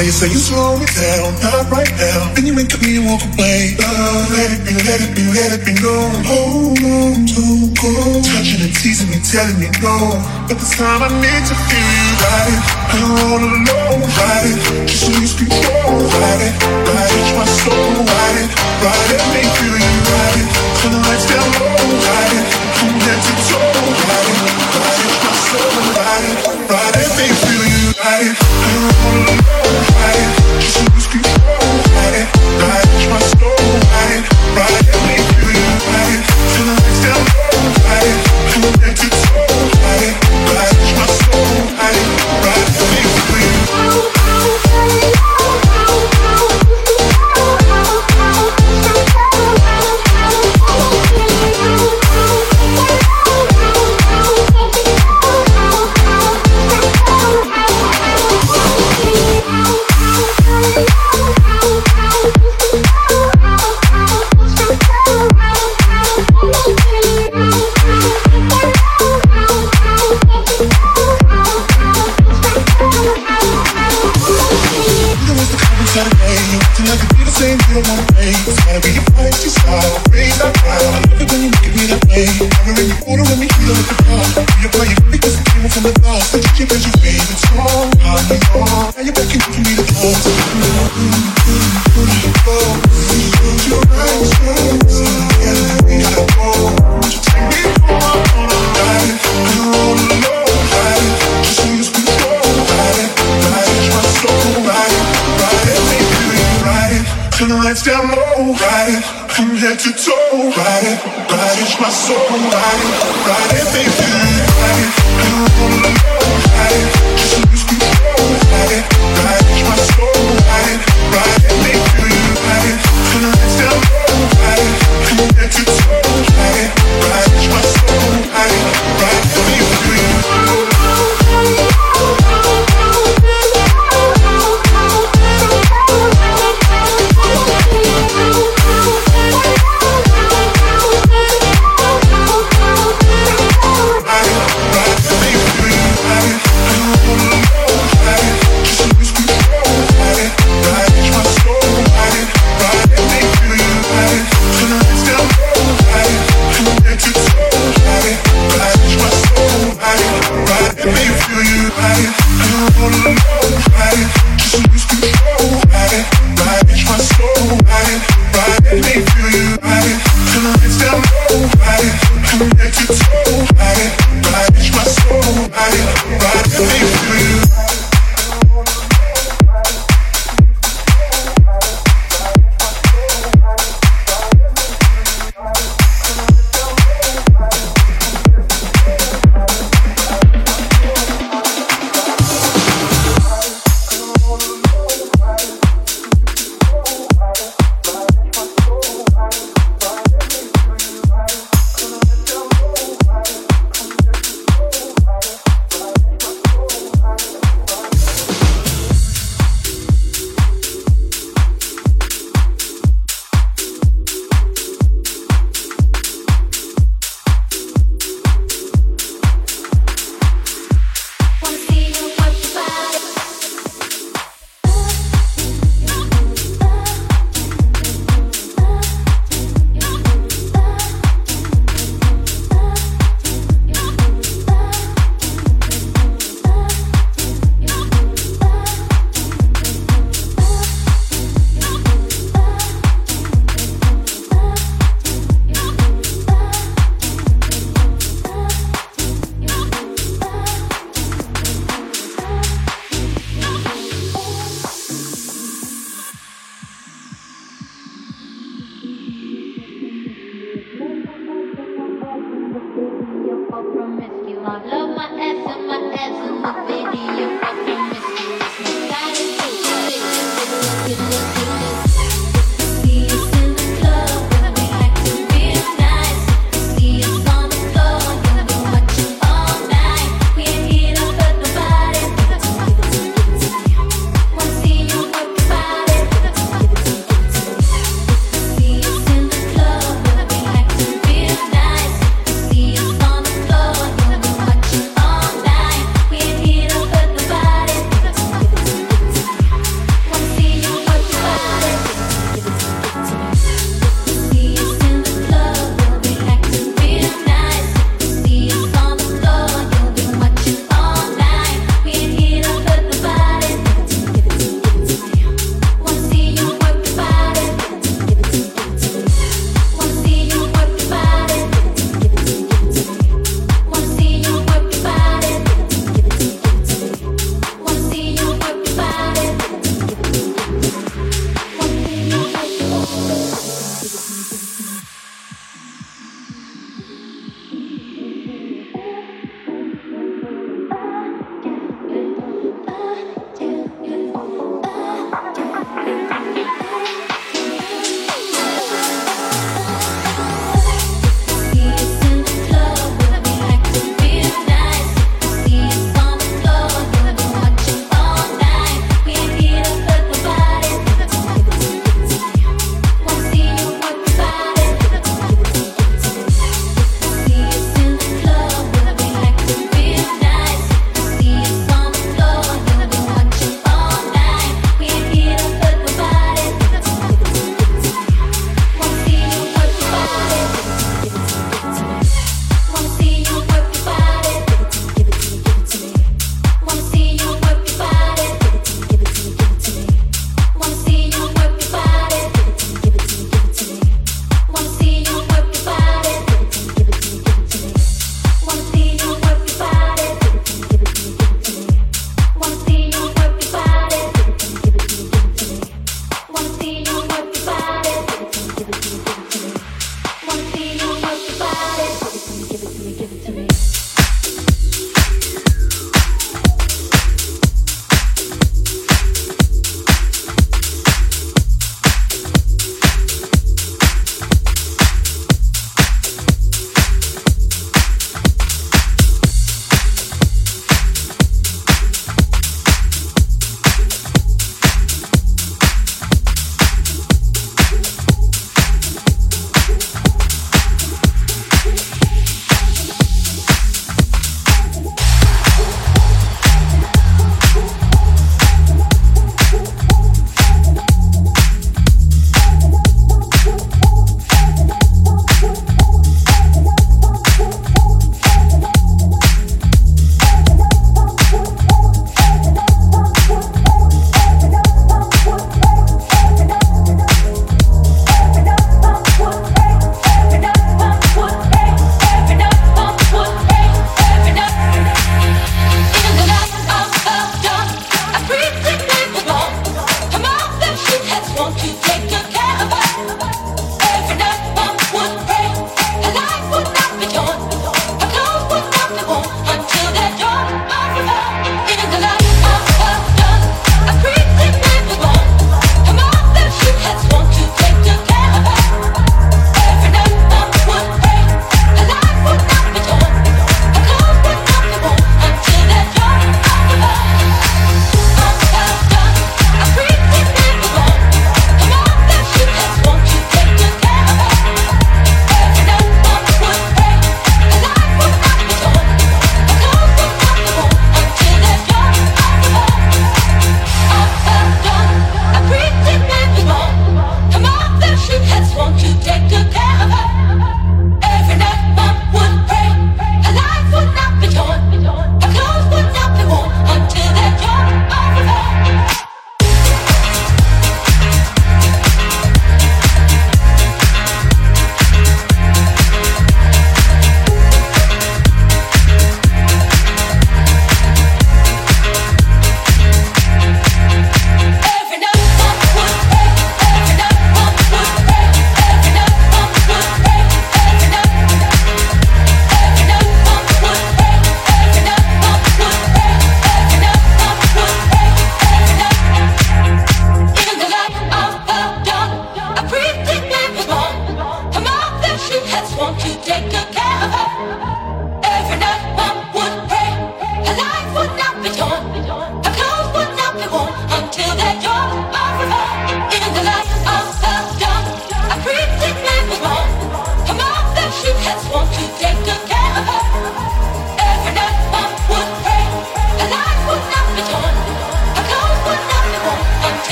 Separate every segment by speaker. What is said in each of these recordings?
Speaker 1: Now you say you slow me down, not right now. Then you make me walk away. Love, let it be, let it be, let it be known. Hold on to go. Touching and teasing me, telling me no. But this time I need to feel you ride. I don't wanna know, ride it. Ride it. Ride it, my soul, ride it. Ride it, make you ride it. Turn the lights down low, ride it. From head to toe, ride it. Ride it, my soul, ride it. Ride it, make you ride it. I don't wanna know.
Speaker 2: Love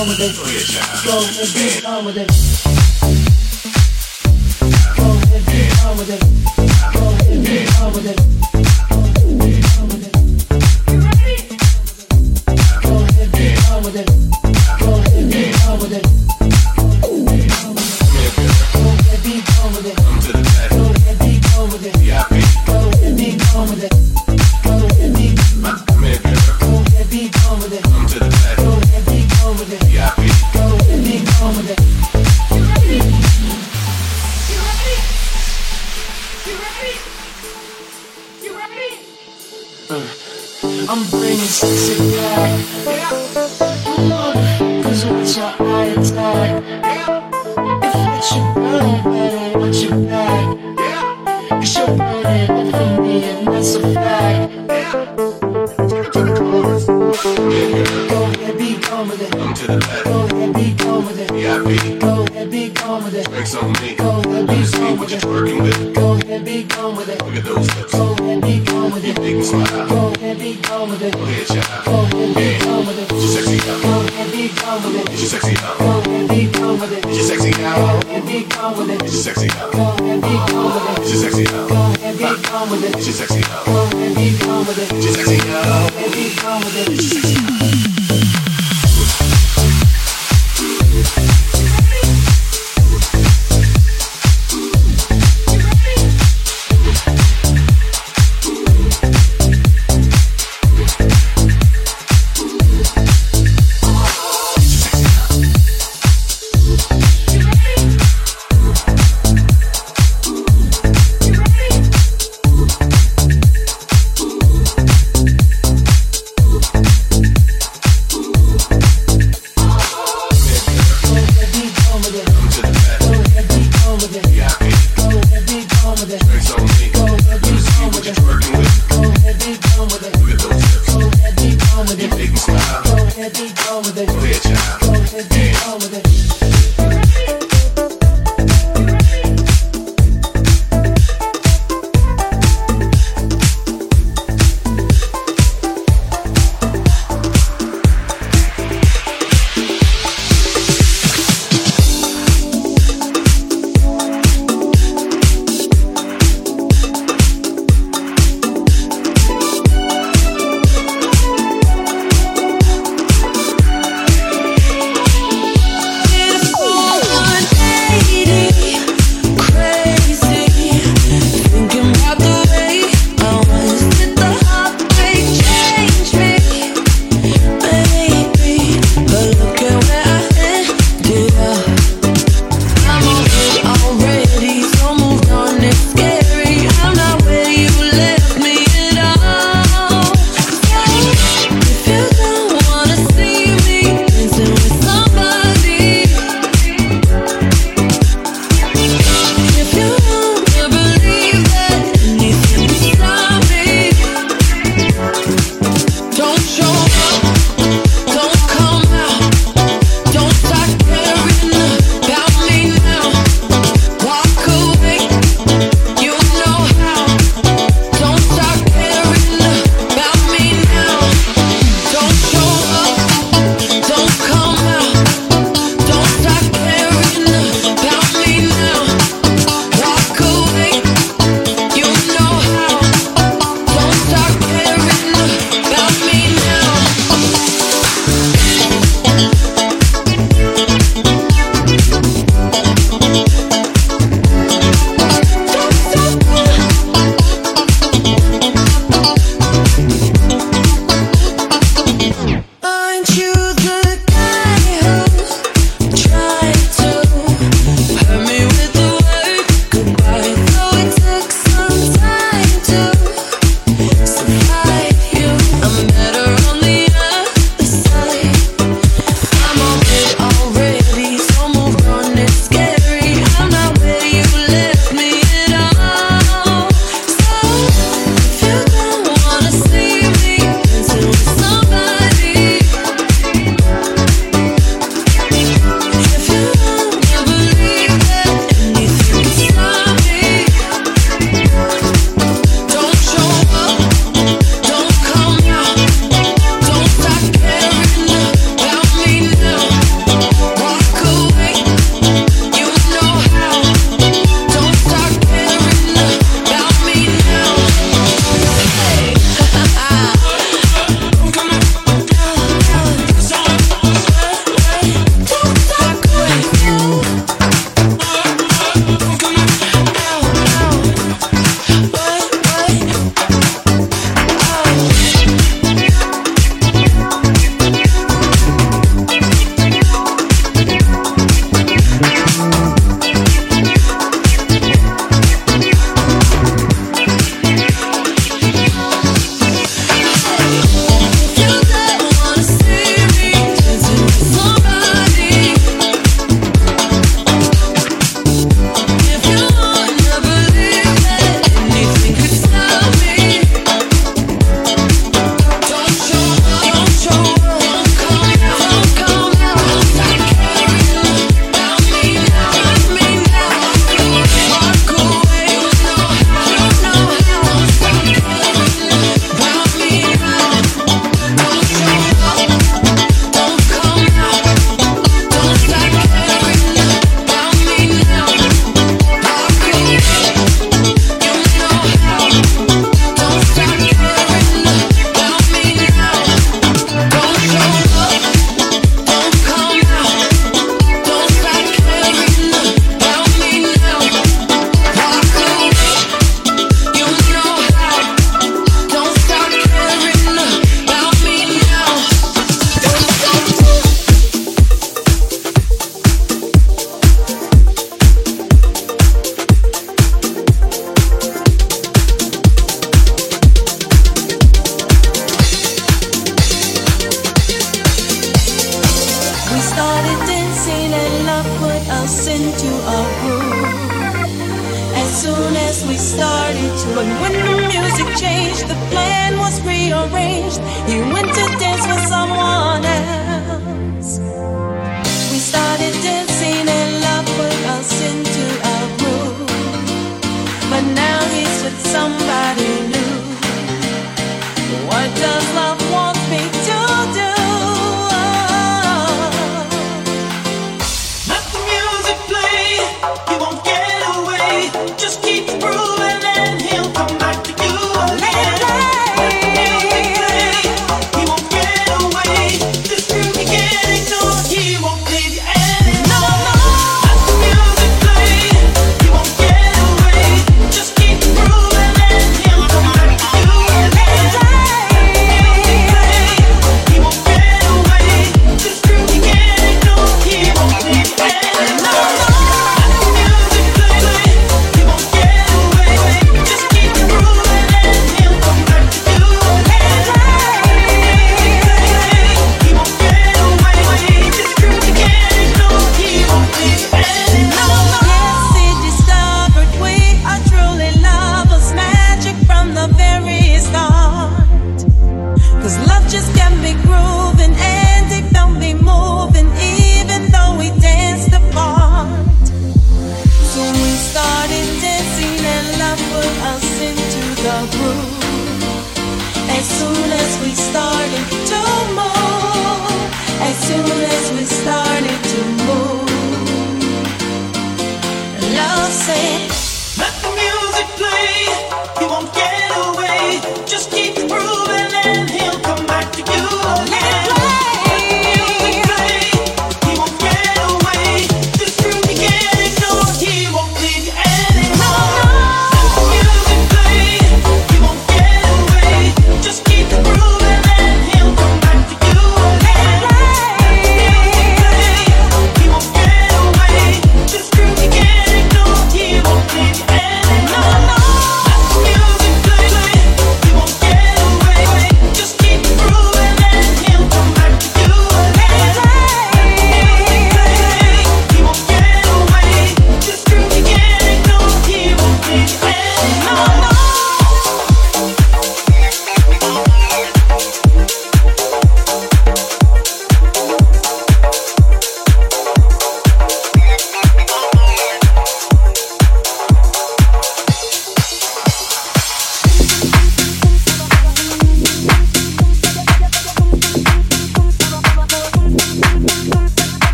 Speaker 3: on with it. Oh, Go and get on with
Speaker 4: it. She's sexy now? Go and be with sexy now? Go and be with sexy now? Go and
Speaker 3: be with sexy now? Go and be with sexy now? Go and
Speaker 4: be with sexy now? Go and be with sexy now?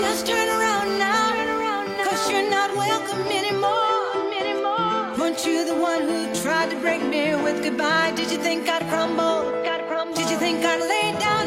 Speaker 4: Just turn around now, cause you're not welcome anymore. Weren't you the
Speaker 5: one who tried to break me with goodbye? Did you think I'd crumble? Did you think I'd lay down?